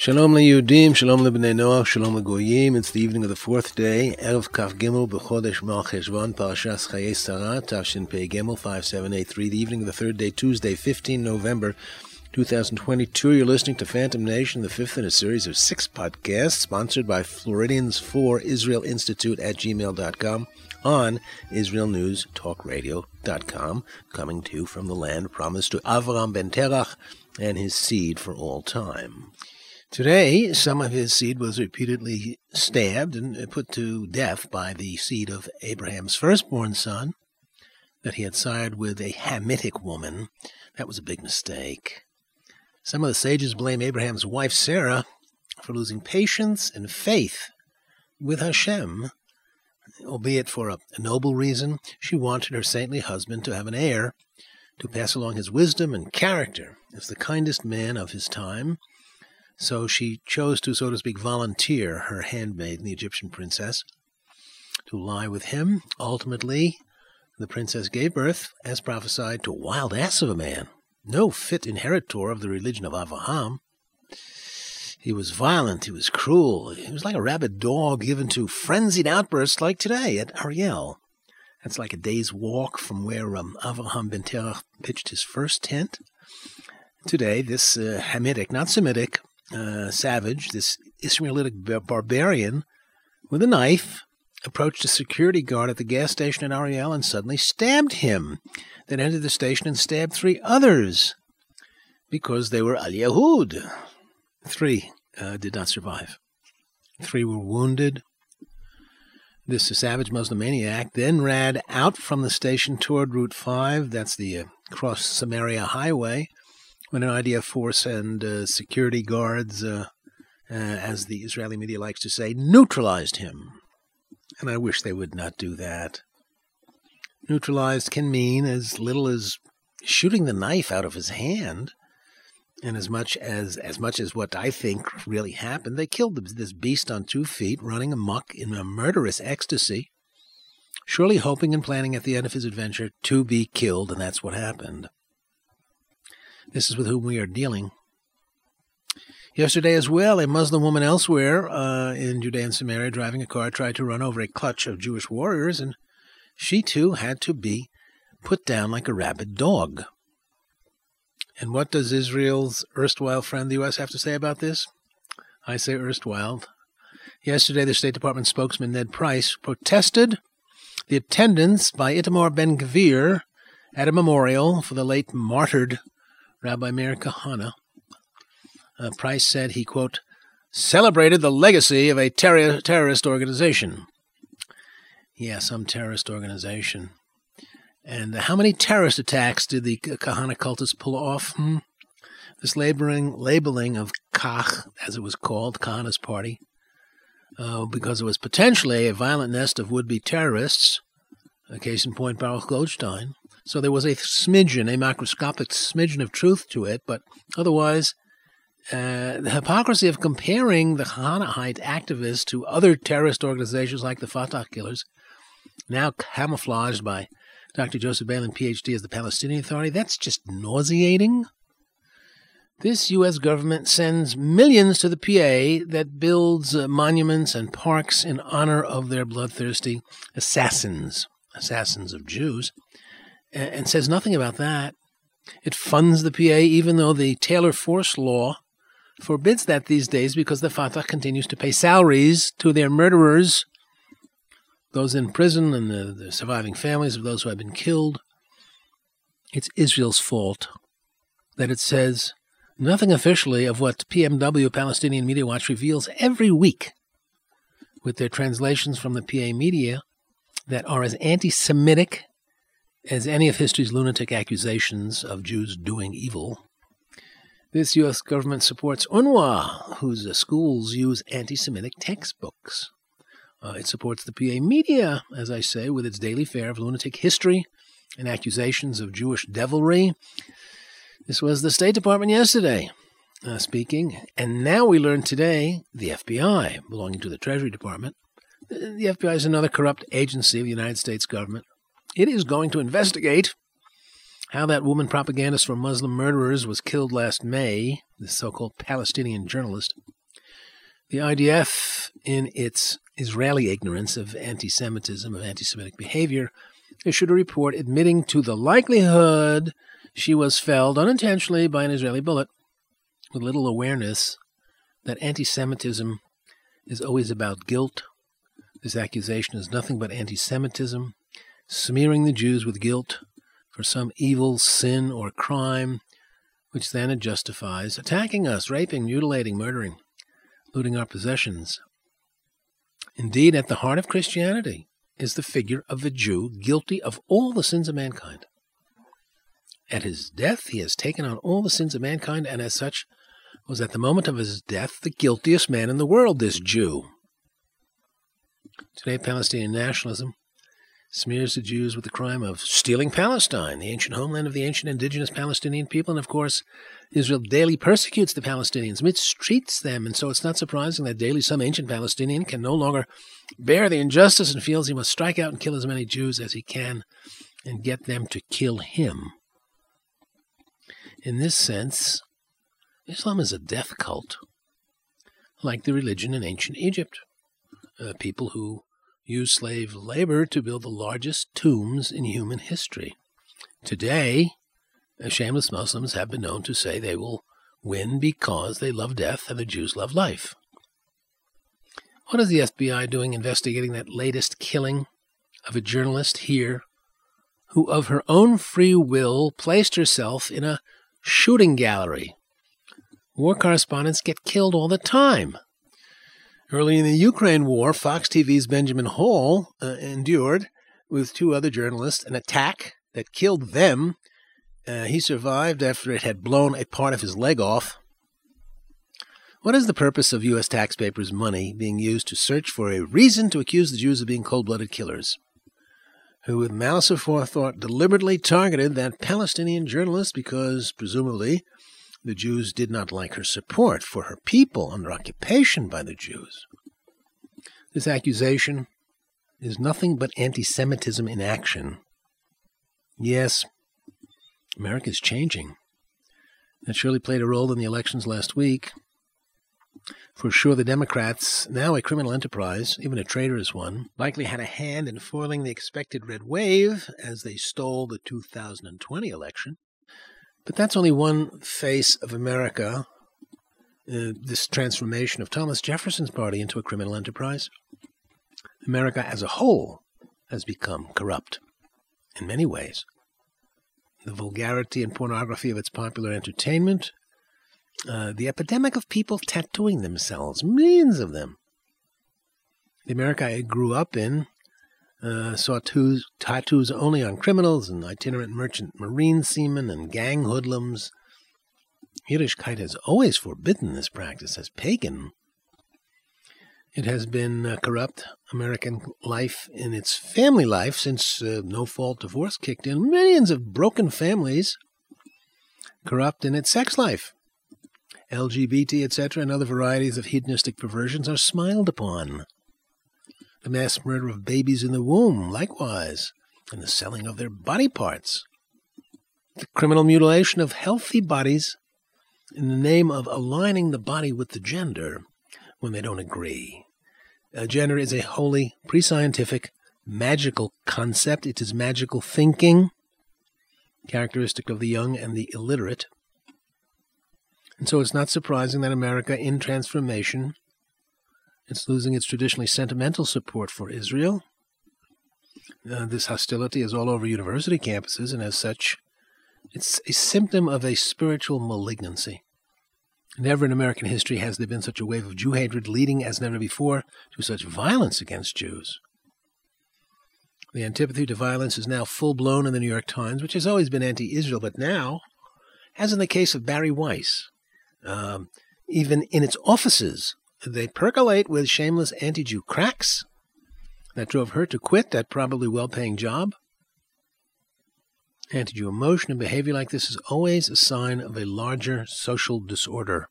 Shalom liyudim, shalom lebnei noach, shalom legoyim. It's the evening of the fourth day, Erev Kaf Gimel, b'chodesh Mal Cheshvan, Parashas Chayei Sarah, Tavshin Pei Gimel, 5783. The evening of the third day, Tuesday, 15 November 2022. You're listening to Phantom Nation, the fifth in a series of six podcasts, sponsored by Floridians for Israel Institute at gmail.com on IsraelNewsTalkRadio.com, coming to you from the land promised to Avram ben Terach and his seed for all time. Today, some of his seed was repeatedly stabbed and put to death by the seed of Abraham's firstborn son that he had sired with a Hamitic woman. That was a big mistake. Some of the sages blame Abraham's wife Sarah for losing patience and faith with Hashem, albeit for a, noble reason. She wanted her saintly husband to have an heir to pass along his wisdom and character as the kindest man of his time so she chose to, so to speak, volunteer her handmaid, the Egyptian princess, to lie with him. Ultimately, the princess gave birth, as prophesied, to a wild ass of a man, no fit inheritor of the religion of Avraham. He was violent, he was cruel, he was like a rabid dog given to frenzied outbursts like today at Ariel. That's like a day's walk from where um, Avraham ben Terach pitched his first tent. Today, this uh, Hamitic, not Semitic, uh, savage, this Ishmaelitic barbarian, with a knife, approached a security guard at the gas station in Ariel and suddenly stabbed him. Then entered the station and stabbed three others because they were Al Yahud. Three uh, did not survive. Three were wounded. This savage Muslim maniac then ran out from the station toward Route 5, that's the uh, cross Samaria highway, when an IDF force and uh, security guards, uh, uh, as the Israeli media likes to say, neutralized him. And I wish they would not do that. Neutralized can mean as little as shooting the knife out of his hand. And as much as as much as what I think really happened, they killed this beast on two feet, running amok in a murderous ecstasy, surely hoping and planning at the end of his adventure to be killed, and that's what happened. This is with whom we are dealing. Yesterday, as well, a Muslim woman elsewhere uh, in Judea and Samaria driving a car tried to run over a clutch of Jewish warriors, and she too had to be put down like a rabid dog. And what does Israel's erstwhile friend, the U.S., have to say about this? I say erstwhile. Yesterday, the State Department spokesman Ned Price protested the attendance by Itamar Ben Gvir at a memorial for the late martyred Rabbi Meir Kahane, uh, Price said he, quote, celebrated the legacy of a ter- terrorist organization. Yeah, some terrorist organization. And how many terrorist attacks did the Kahane cultists pull off? Hmm? This labeling, labeling of Kach, as it was called, Kahane's party, uh, because it was potentially a violent nest of would-be terrorists, a case in point Baruch Goldstein, so there was a smidgen, a microscopic smidgen of truth to it, but otherwise, uh, the hypocrisy of comparing the Kahaneite activists to other terrorist organizations like the Fatah killers, now camouflaged by Dr. Joseph Beilin, PhD, as the Palestinian Authority, that's just nauseating. This U.S. government sends millions to the PA that builds uh, monuments and parks in honor of their bloodthirsty assassins, assassins of Jews and says nothing about that. It funds the PA, even though the Taylor Force Law forbids that these days because the Fatah continues to pay salaries to their murderers, those in prison and the, the surviving families of those who have been killed. It's Israel's fault that it says nothing officially of what PMW, Palestinian Media Watch, reveals every week with their translations from the PA media that are as anti Semitic as any of history's lunatic accusations of Jews doing evil. This U.S. government supports UNRWA, whose uh, schools use anti Semitic textbooks. Uh, it supports the PA media, as I say, with its daily fare of lunatic history and accusations of Jewish devilry. This was the State Department yesterday uh, speaking, and now we learn today the FBI, belonging to the Treasury Department. The FBI is another corrupt agency of the United States government. It is going to investigate how that woman propagandist for Muslim murderers was killed last May, the so called Palestinian journalist. The IDF, in its Israeli ignorance of anti Semitism, of anti Semitic behavior, issued a report admitting to the likelihood she was felled unintentionally by an Israeli bullet, with little awareness that anti Semitism is always about guilt. This accusation is nothing but anti Semitism, smearing the Jews with guilt for some evil, sin, or crime, which then it justifies attacking us, raping, mutilating, murdering, looting our possessions. Indeed, at the heart of Christianity is the figure of a Jew guilty of all the sins of mankind. At his death, he has taken on all the sins of mankind, and as such, was at the moment of his death the guiltiest man in the world, this Jew. Today, Palestinian nationalism smears the Jews with the crime of stealing Palestine, the ancient homeland of the ancient indigenous Palestinian people. And of course, Israel daily persecutes the Palestinians, mistreats them. And so it's not surprising that daily some ancient Palestinian can no longer bear the injustice and feels he must strike out and kill as many Jews as he can and get them to kill him. In this sense, Islam is a death cult, like the religion in ancient Egypt. Uh, people who used slave labor to build the largest tombs in human history. Today, uh, shameless Muslims have been known to say they will win because they love death and the Jews love life. What is the FBI doing investigating that latest killing of a journalist here who, of her own free will, placed herself in a shooting gallery? War correspondents get killed all the time. Early in the Ukraine war, Fox TV's Benjamin Hall uh, endured, with two other journalists, an attack that killed them. Uh, he survived after it had blown a part of his leg off. What is the purpose of U.S. taxpayers' money being used to search for a reason to accuse the Jews of being cold blooded killers? Who, with malice aforethought, deliberately targeted that Palestinian journalist because, presumably, the Jews did not like her support for her people under occupation by the Jews. This accusation is nothing but anti Semitism in action. Yes, America is changing. That surely played a role in the elections last week. For sure, the Democrats, now a criminal enterprise, even a traitorous one, likely had a hand in foiling the expected red wave as they stole the 2020 election. But that's only one face of America, uh, this transformation of Thomas Jefferson's party into a criminal enterprise. America as a whole has become corrupt in many ways. The vulgarity and pornography of its popular entertainment, uh, the epidemic of people tattooing themselves, millions of them. The America I grew up in uh, saw tattoos, tattoos only on criminals and itinerant merchant marine seamen and gang hoodlums. Yiddishkeit has always forbidden this practice as pagan. It has been uh, corrupt American life in its family life since uh, no fault divorce kicked in. Millions of broken families corrupt in its sex life. LGBT, etc., and other varieties of hedonistic perversions are smiled upon the mass murder of babies in the womb, likewise, and the selling of their body parts, the criminal mutilation of healthy bodies in the name of aligning the body with the gender when they don't agree. Uh, gender is a wholly pre scientific, magical concept. It is magical thinking, characteristic of the young and the illiterate. And so it's not surprising that America, in transformation, it's losing its traditionally sentimental support for Israel. Uh, this hostility is all over university campuses, and as such, it's a symptom of a spiritual malignancy. Never in American history has there been such a wave of Jew hatred leading as never before to such violence against Jews. The antipathy to violence is now full blown in the New York Times, which has always been anti Israel, but now, as in the case of Bari Weiss, Um, even in its offices, they percolate with shameless anti Jew cracks that drove her to quit that probably well paying job. Anti Jew emotion and behavior like this is always a sign of a larger social disorder.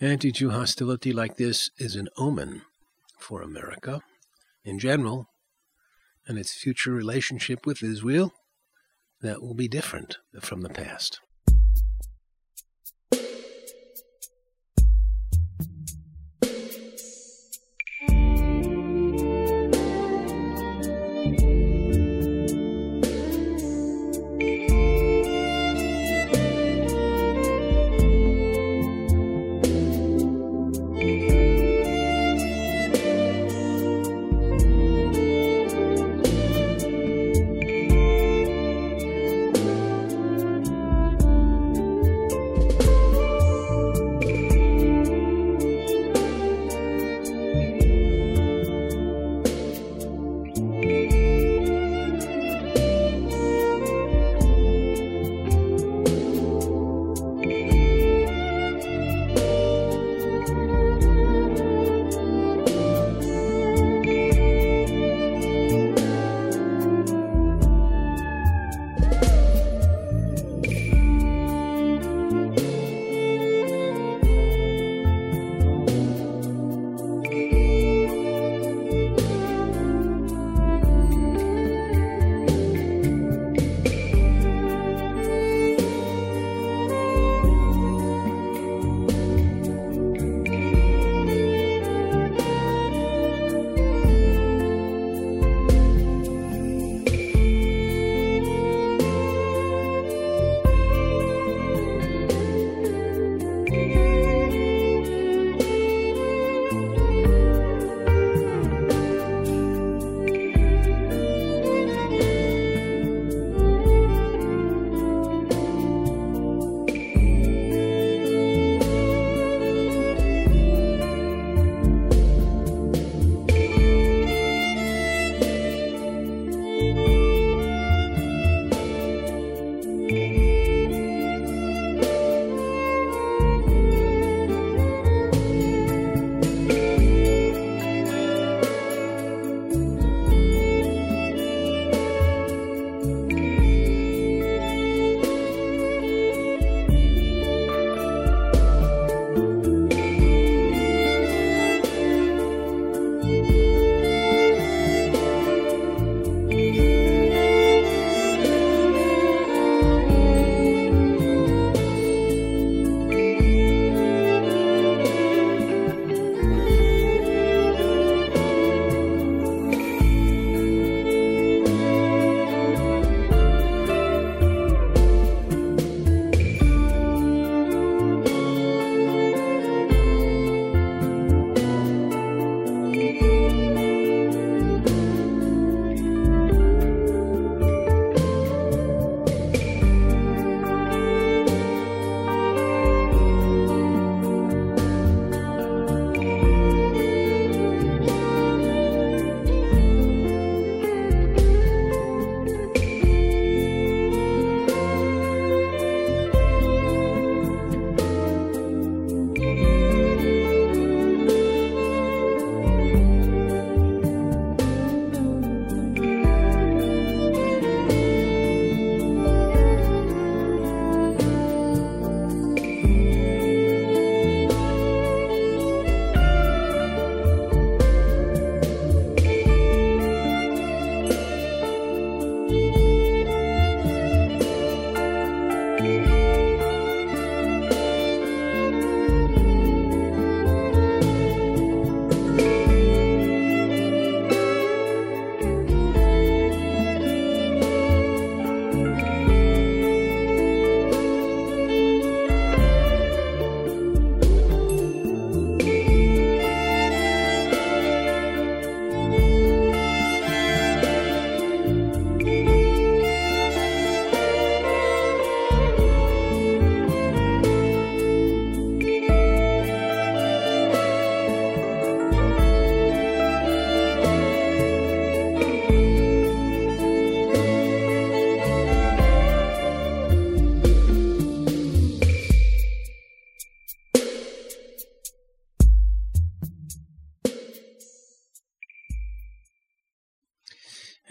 Anti Jew hostility like this is an omen for America in general and its future relationship with Israel that will be different from the past.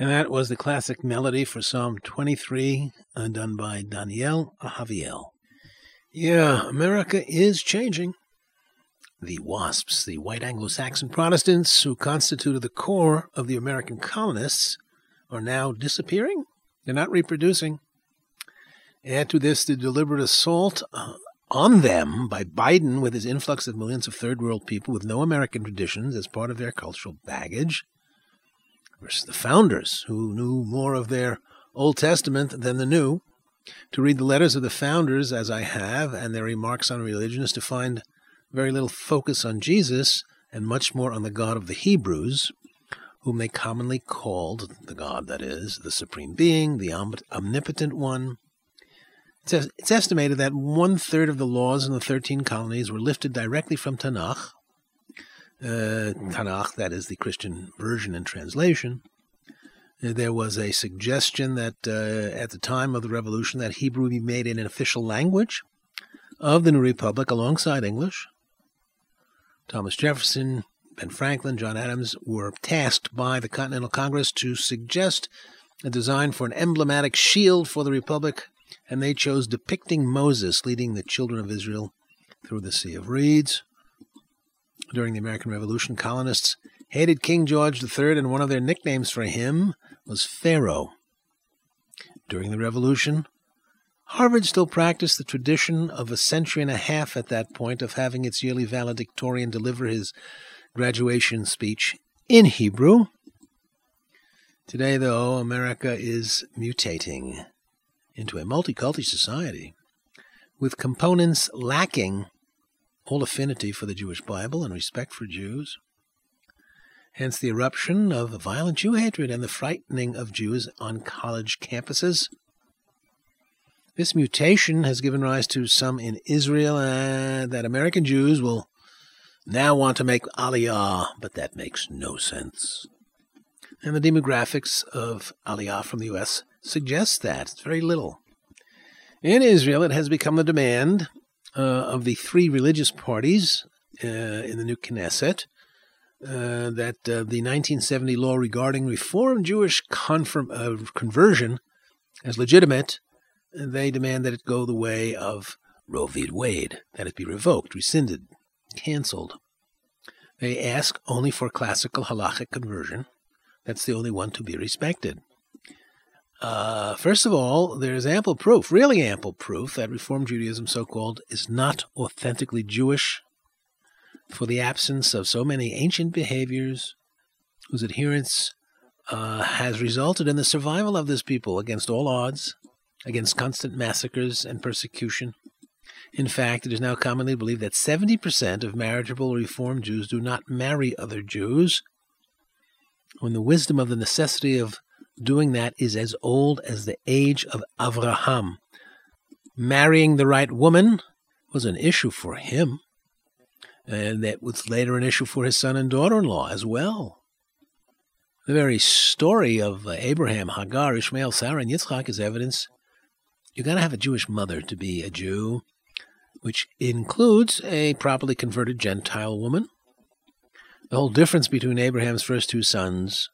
And that was the classic melody for Psalm 23, uh, done by Daniel Ahaviel. Yeah, America is changing. The WASPs, the white Anglo Saxon Protestants who constituted the core of the American colonists, are now disappearing. They're not reproducing. Add to this the deliberate assault uh, on them by Biden with his influx of millions of third world people with no American traditions as part of their cultural baggage the founders who knew more of their Old Testament than the New. To read the letters of the founders, as I have, and their remarks on religion, is to find very little focus on Jesus and much more on the God of the Hebrews, whom they commonly called the God that is, the Supreme Being, the Omnipotent One. It's, estimated that one third of the laws in the 13 colonies were lifted directly from Tanakh, uh, Tanakh, that is the Christian version and translation. Uh, there was a suggestion that uh, at the time of the revolution that Hebrew be made an official language of the new republic alongside English. Thomas Jefferson, Ben Franklin, John Adams were tasked by the Continental Congress to suggest a design for an emblematic shield for the republic, and they chose depicting Moses leading the children of Israel through the Sea of Reeds during the American Revolution, colonists hated King George III, and one of their nicknames for him was Pharaoh. During the Revolution, Harvard still practiced the tradition of a century and a half at that point of having its yearly valedictorian deliver his graduation speech in Hebrew. Today, though, America is mutating into a multicultural society with components lacking all affinity for the Jewish Bible and respect for Jews. Hence the eruption of violent Jew hatred and the frightening of Jews on college campuses. This mutation has given rise to some in Israel uh, that American Jews will now want to make Aliyah, but that makes no sense. And the demographics of Aliyah from the U.S. suggests that. It's very little. In Israel, it has become the demand of the three religious parties uh, in the new Knesset uh, that uh, the 1970 law regarding Reform Jewish confirm, uh, conversion as legitimate, they demand that it go the way of Roe v. Wade, that it be revoked, rescinded, canceled. They ask only for classical halachic conversion. That's the only one to be respected. Uh, first of all, there is ample proof, really ample proof, that Reform Judaism, so called, is not authentically Jewish for the absence of so many ancient behaviors whose adherence uh, has resulted in the survival of this people against all odds, against constant massacres and persecution. In fact, it is now commonly believed that 70% of marriageable Reform Jews do not marry other Jews, when the wisdom of the necessity of doing that is as old as the age of Avraham. Marrying the right woman was an issue for him, and that was later an issue for his son and daughter in law as well. The very story of uh, Abraham, Hagar, Ishmael, Sarah, and Yitzchak is evidence you've got to have a Jewish mother to be a Jew, which includes a properly converted Gentile woman. The whole difference between Abraham's first two sons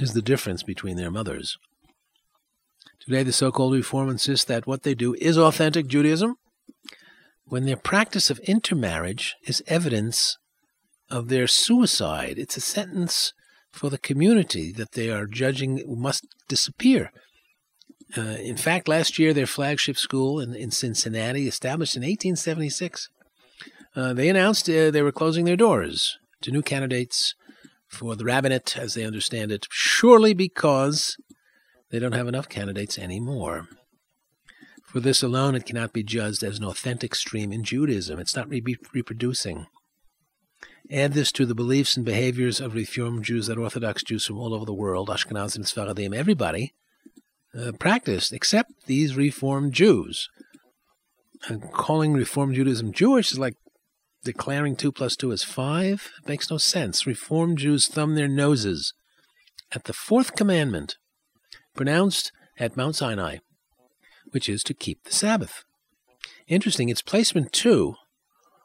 is the difference between their mothers. Today, the so called Reform insists that what they do is authentic Judaism when their practice of intermarriage is evidence of their suicide. It's a sentence for the community that they are judging must disappear. Uh, in fact, last year, their flagship school in, in Cincinnati, established in 1876, uh, they announced uh, they were closing their doors to new candidates for the rabbinate, as they understand it, surely because they don't have enough candidates anymore. For this alone, it cannot be judged as an authentic stream in Judaism. It's not re- reproducing. Add this to the beliefs and behaviors of Reform Jews that Orthodox Jews from all over the world, Ashkenazim, Sfaradim, everybody, uh, practiced, except these Reformed Jews. And calling Reform Judaism Jewish is like declaring 2 plus 2 is 5 makes no sense. Reformed Jews thumb their noses at the fourth commandment pronounced at Mount Sinai, which is to keep the Sabbath. Interesting, its placement too,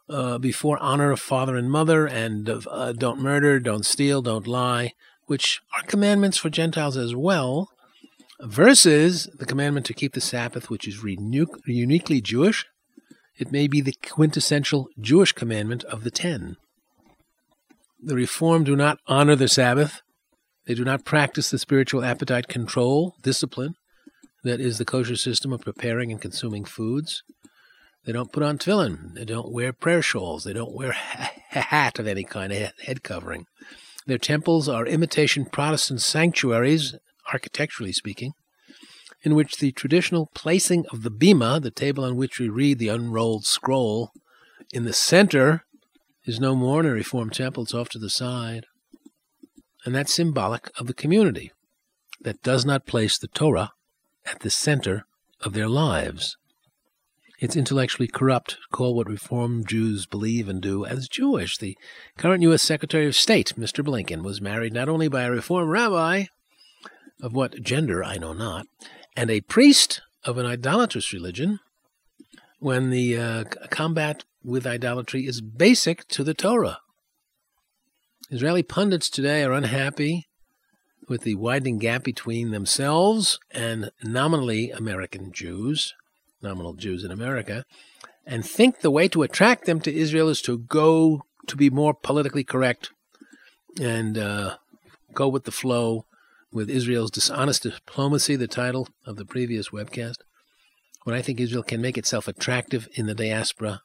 uh, before honor of father and mother and uh, don't murder, don't steal, don't lie, which are commandments for Gentiles as well, versus the commandment to keep the Sabbath, which is uniquely Jewish. It may be the quintessential Jewish commandment of the ten. The Reform do not honor the Sabbath. They do not practice the spiritual appetite control, discipline, that is the kosher system of preparing and consuming foods. They don't put on tefillin. They don't wear prayer shawls. They don't wear a hat of any kind, a head covering. Their temples are imitation Protestant sanctuaries, architecturally speaking, in which the traditional placing of the bima, the table on which we read the unrolled scroll, in the center is no more in a Reformed temple, it's off to the side. And that's symbolic of the community that does not place the Torah at the center of their lives. It's intellectually corrupt to call what Reformed Jews believe and do as Jewish. The current U.S. Secretary of State, Mr. Blinken, was married not only by a Reform rabbi, of what gender I know not, and a priest of an idolatrous religion, when the uh, combat with idolatry is basic to the Torah. Israeli pundits today are unhappy with the widening gap between themselves and nominally American Jews, nominal Jews in America, and think the way to attract them to Israel is to go to be more politically correct and uh, go with the flow with Israel's dishonest diplomacy, the title of the previous webcast. When I think Israel can make itself attractive in the diaspora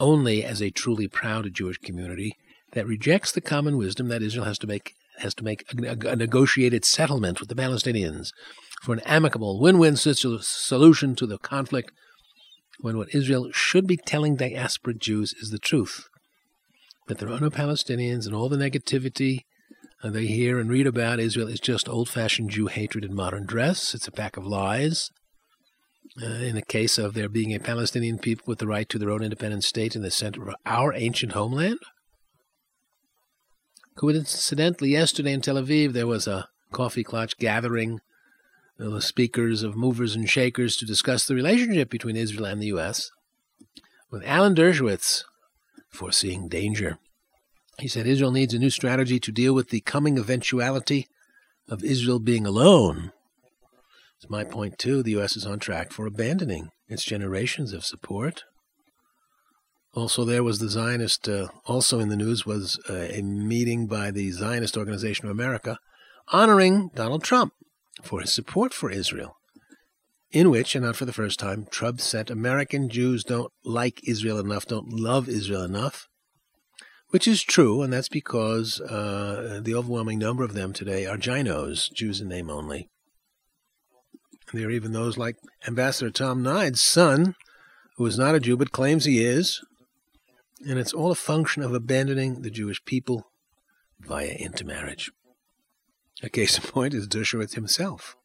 only as a truly proud Jewish community that rejects the common wisdom that Israel has to make has to make a, a negotiated settlement with the Palestinians for an amicable win-win solution to the conflict when what Israel should be telling diaspora Jews is the truth. That there are no Palestinians and all the negativity they hear and read about Israel is just old fashioned Jew hatred in modern dress. It's a pack of lies. Uh, in the case of there being a Palestinian people with the right to their own independent state in the center of our ancient homeland? Coincidentally, yesterday in Tel Aviv, there was a coffee clutch gathering of speakers of movers and shakers to discuss the relationship between Israel and the U.S. with Alan Dershowitz foreseeing danger. He said Israel needs a new strategy to deal with the coming eventuality of Israel being alone. It's my point, too. The U.S. is on track for abandoning its generations of support also, there was the Zionist, uh, also in the news was uh, a meeting by the Zionist Organization of America honoring Donald Trump for his support for Israel, in which, and not for the first time, Trump said American Jews don't like Israel enough, don't love Israel enough, which is true, and that's because uh, the overwhelming number of them today are JINOs, Jews in name only. There are even those like Ambassador Tom Nides' son, who is not a Jew but claims he is, and it's all a function of abandoning the Jewish people via intermarriage. A case in point is Dershowitz himself,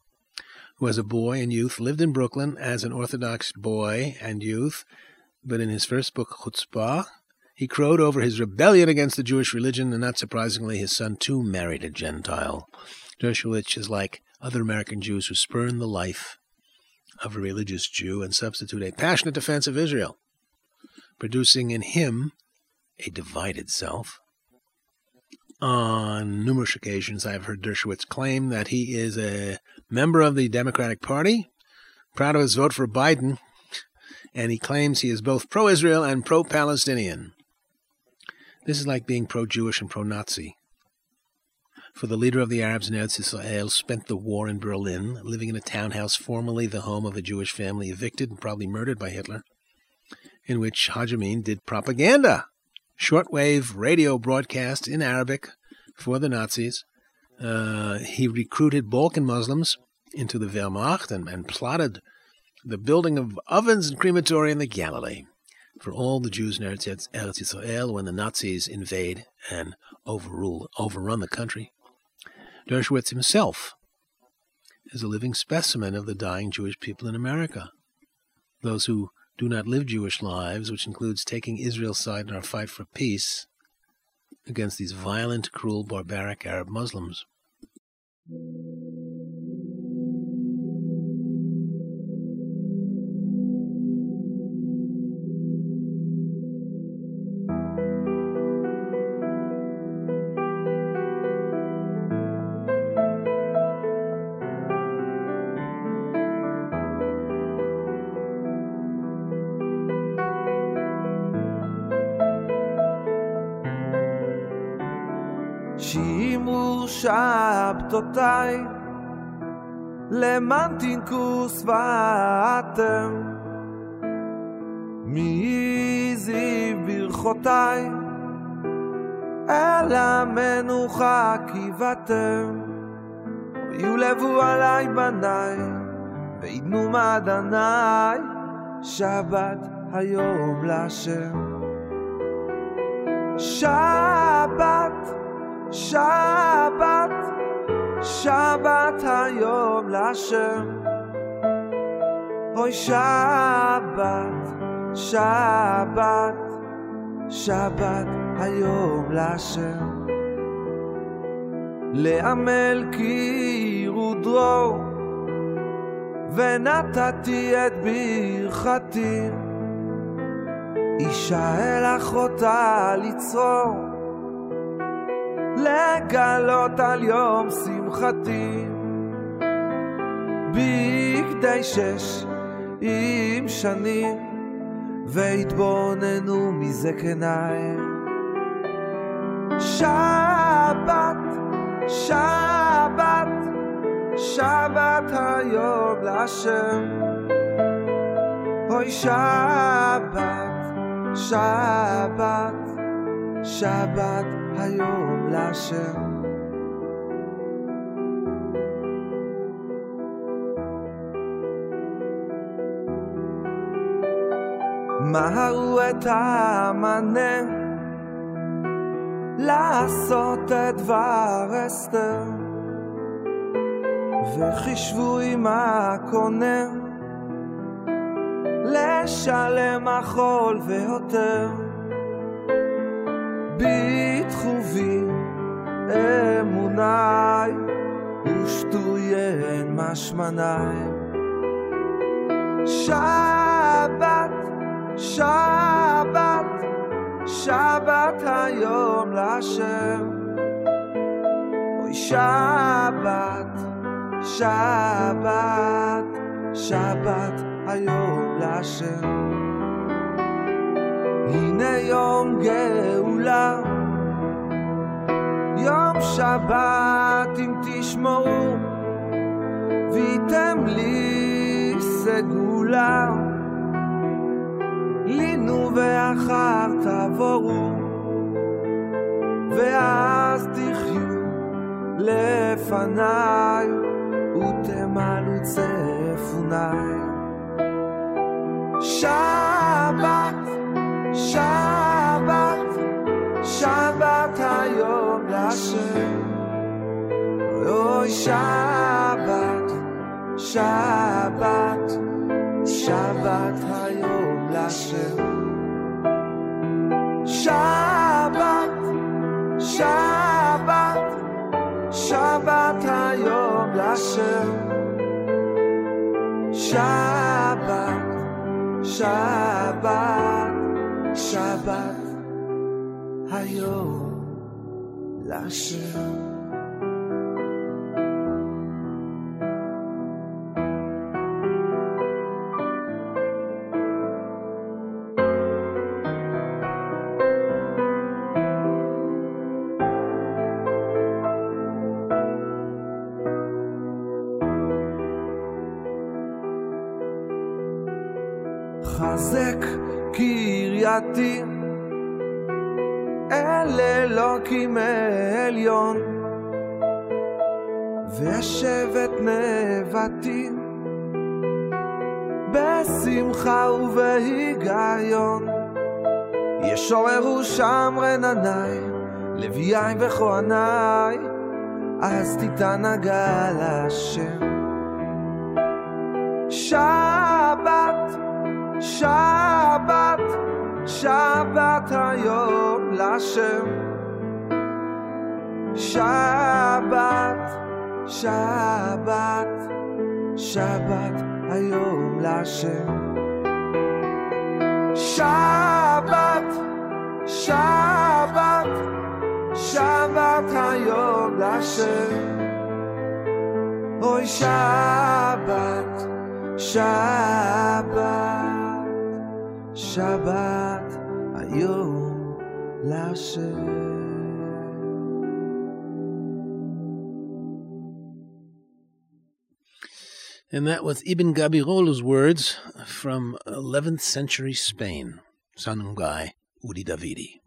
who as a boy and youth lived in Brooklyn as an Orthodox boy and youth, but in his first book, Chutzpah, he crowed over his rebellion against the Jewish religion, and not surprisingly, his son too married a Gentile. Dershowitz is like other American Jews who spurn the life of a religious Jew and substitute a passionate defense of Israel producing in him a divided self. On numerous occasions, I have heard Dershowitz claim that he is a member of the Democratic Party, proud of his vote for Biden, and he claims he is both pro Israel and pro Palestinian. This is like being pro Jewish and pro Nazi. For the leader of the Arabs in Eretz Israel spent the war in Berlin, living in a townhouse formerly the home of a Jewish family evicted and probably murdered by Hitler in which Haj did propaganda, shortwave radio broadcast in Arabic for the Nazis. Uh, he recruited Balkan Muslims into the Wehrmacht and, and plotted the building of ovens and crematoria in the Galilee for all the Jews in Eretz Israel when the Nazis invade and overrule, overrun the country. Dershowitz himself is a living specimen of the dying Jewish people in America. Those who do not live Jewish lives, which includes taking Israel's side in our fight for peace against these violent, cruel, barbaric Arab Muslims. שבתותיי למען תנקו שפתם. מי זיו ברכותיי? אל המנוחה קיבתם ויולבו עליי בניי ויתנו מעדניי שבת היום להשם. שבת שבת שבת היום להשם. אוי שבת שבת שבת היום להשם. לעמל קיר ודרור ונתתי את ברכתי. אישה אל אחותה לצרור לגלות על יום שמחתי. בגדי שש עם שנים והתבוננו מזקניי שבת, שבת, שבת היום להשם. אוי שבת, שבת, שבת היום להשם. מהרו את המנה לעשות את דבר אסתר. וחישבו עם הקונה. לשלם החול והותר ביטחו בי אמוני ושטויין משמני שבת שבת, שבת היום להשם. אוי שבת, שבת, שבת היום להשם. הנה יום גאולה, יום שבת אם תשמעו, וייתם לי סגולה. לינו ואחר תבורו ואז תחיו לפניי ותמלאו צפוניי. שבת, שבת, שבת היום להשם אוי שבת, שבת, שבת היום להשם שבת, שבת, שבת היום להשם שבת, שבת, 下班还有那时。רנניי לוויי וכהניי אז תיתן הגל השם שבת שבת, שבת היום להשם. שבת, שבת, שבת היום להשם. שבת, שבת, שבת היום לשם. אוי Shabbat שבת, שבת היום לשם. And that was Ibn Gabirol's words from 11th century Spain, Sanungai Udi Davidi.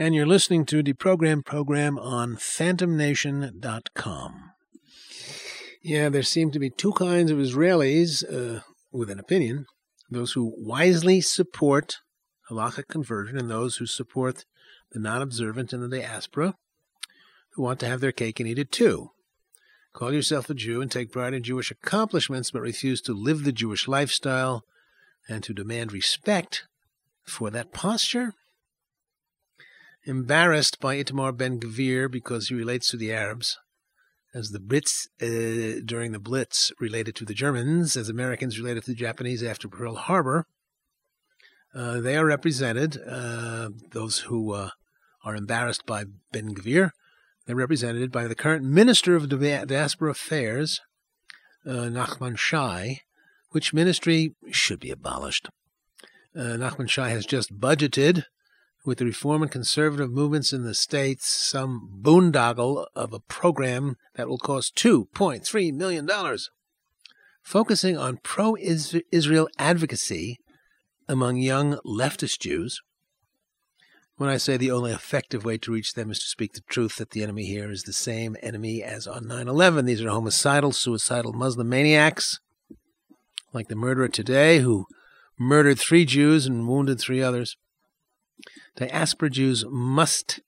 And you're listening to the program program on phantomnation.com. Yeah, there seem to be two kinds of Israelis uh, with an opinion those who wisely support halachic conversion and those who support the non observant in the diaspora who want to have their cake and eat it too. Call yourself a Jew and take pride in Jewish accomplishments, but refuse to live the Jewish lifestyle and to demand respect for that posture? Embarrassed by Itamar Ben Gvir because he relates to the Arabs, as the Brits uh, during the Blitz related to the Germans, as Americans related to the Japanese after Pearl Harbor, uh, they are represented, uh, those who uh, are embarrassed by Ben Gvir, they're represented by the current Minister of Diaspora Affairs, uh, Nachman Shai, which ministry should be abolished. Uh, Nachman Shai has just budgeted with the reform and conservative movements in the states some boondoggle of a program that will cost $2.3 million. Focusing on pro Israel advocacy among young leftist Jews, when I say the only effective way to reach them is to speak the truth that the enemy here is the same enemy as on 9 11. These are homicidal, suicidal Muslim maniacs, like the murderer today who murdered three Jews and wounded three others. Diaspora Jews must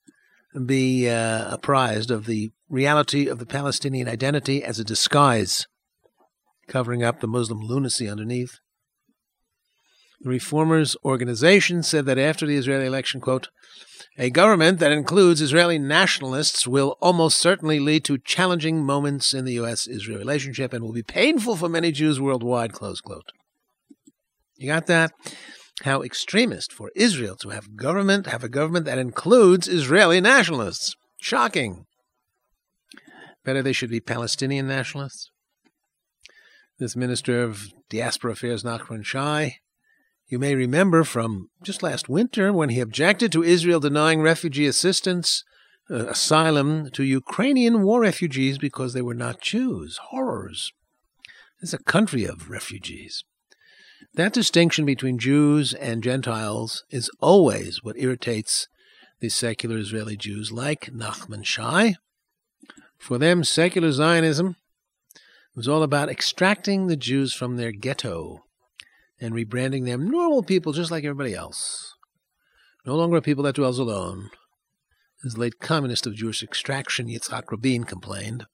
be uh, apprised of the reality of the Palestinian identity as a disguise, covering up the Muslim lunacy underneath. The Reformers organization said that after the Israeli election, quote, a government that includes Israeli nationalists will almost certainly lead to challenging moments in the U.S. Israel relationship and will be painful for many Jews worldwide, close quote. You got that? How extremist for Israel to have government have a government that includes Israeli nationalists. Shocking. Better they should be Palestinian nationalists. This Minister of Diaspora Affairs, Nachman Shai, you may remember from just last winter when he objected to Israel denying refugee assistance, uh, asylum to Ukrainian war refugees because they were not Jews. Horrors. It's a country of refugees. That distinction between Jews and Gentiles is always what irritates the secular Israeli Jews like Nachman Shai. For them, secular Zionism was all about extracting the Jews from their ghetto and rebranding them normal people just like everybody else. No longer a people that dwells alone. As late communist of Jewish extraction Yitzhak Rabin complained.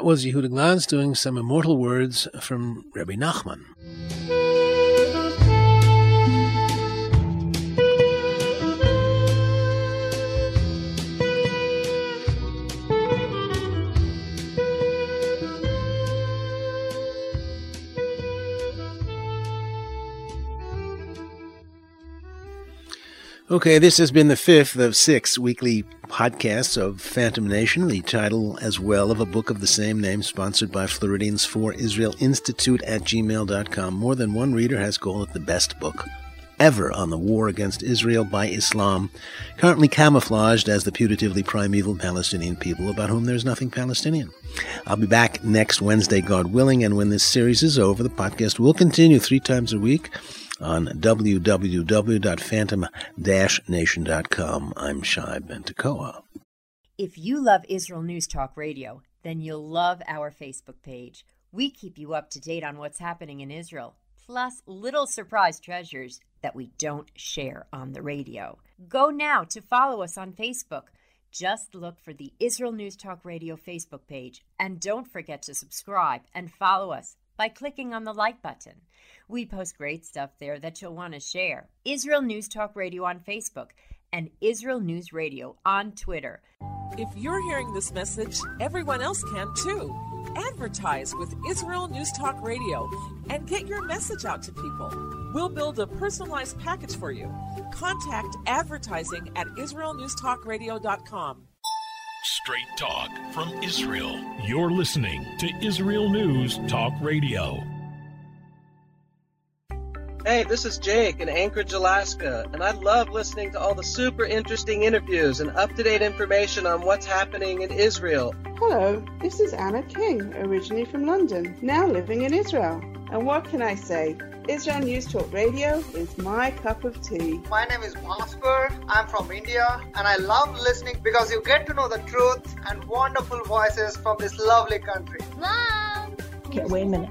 That was Yehuda Glantz doing some immortal words from Rabbi Nachman. Okay, this has been the fifth of six weekly podcasts of Phantom Nation, the title as well of a book of the same name sponsored by Floridians for Israel Institute at gmail.com. More than one reader has called it the best book ever on the war against Israel by Islam, currently camouflaged as the putatively primeval Palestinian people about whom there's nothing Palestinian. I'll be back next Wednesday, God willing, and when this series is over, the podcast will continue three times a week on www.phantom-nation.com. I'm Shai Ben-Tekoa If you love Israel News Talk Radio, then you'll love our Facebook page. We keep you up to date on what's happening in Israel, plus little surprise treasures that we don't share on the radio. Go now to follow us on Facebook. Just look for the Israel News Talk Radio Facebook page and don't forget to subscribe and follow us by clicking on the like button. We post great stuff there that you'll want to share. Israel News Talk Radio on Facebook and Israel News Radio on Twitter. If you're hearing this message, everyone else can too. Advertise with Israel News Talk Radio and get your message out to people. We'll build a personalized package for you. Contact advertising at israelnewstalkradio.com. Straight talk from Israel. You're listening to Israel News Talk Radio. Hey, this is Jake in Anchorage, Alaska, and I love listening to all the super interesting interviews and up to date information on what's happening in Israel. Hello, this is Anna King, originally from London, now living in Israel. And what can I say? Israel News Talk Radio is my cup of tea. My name is Bhaskar. I'm from India and I love listening because you get to know the truth and wonderful voices from this lovely country. Mom! Okay, wait a minute.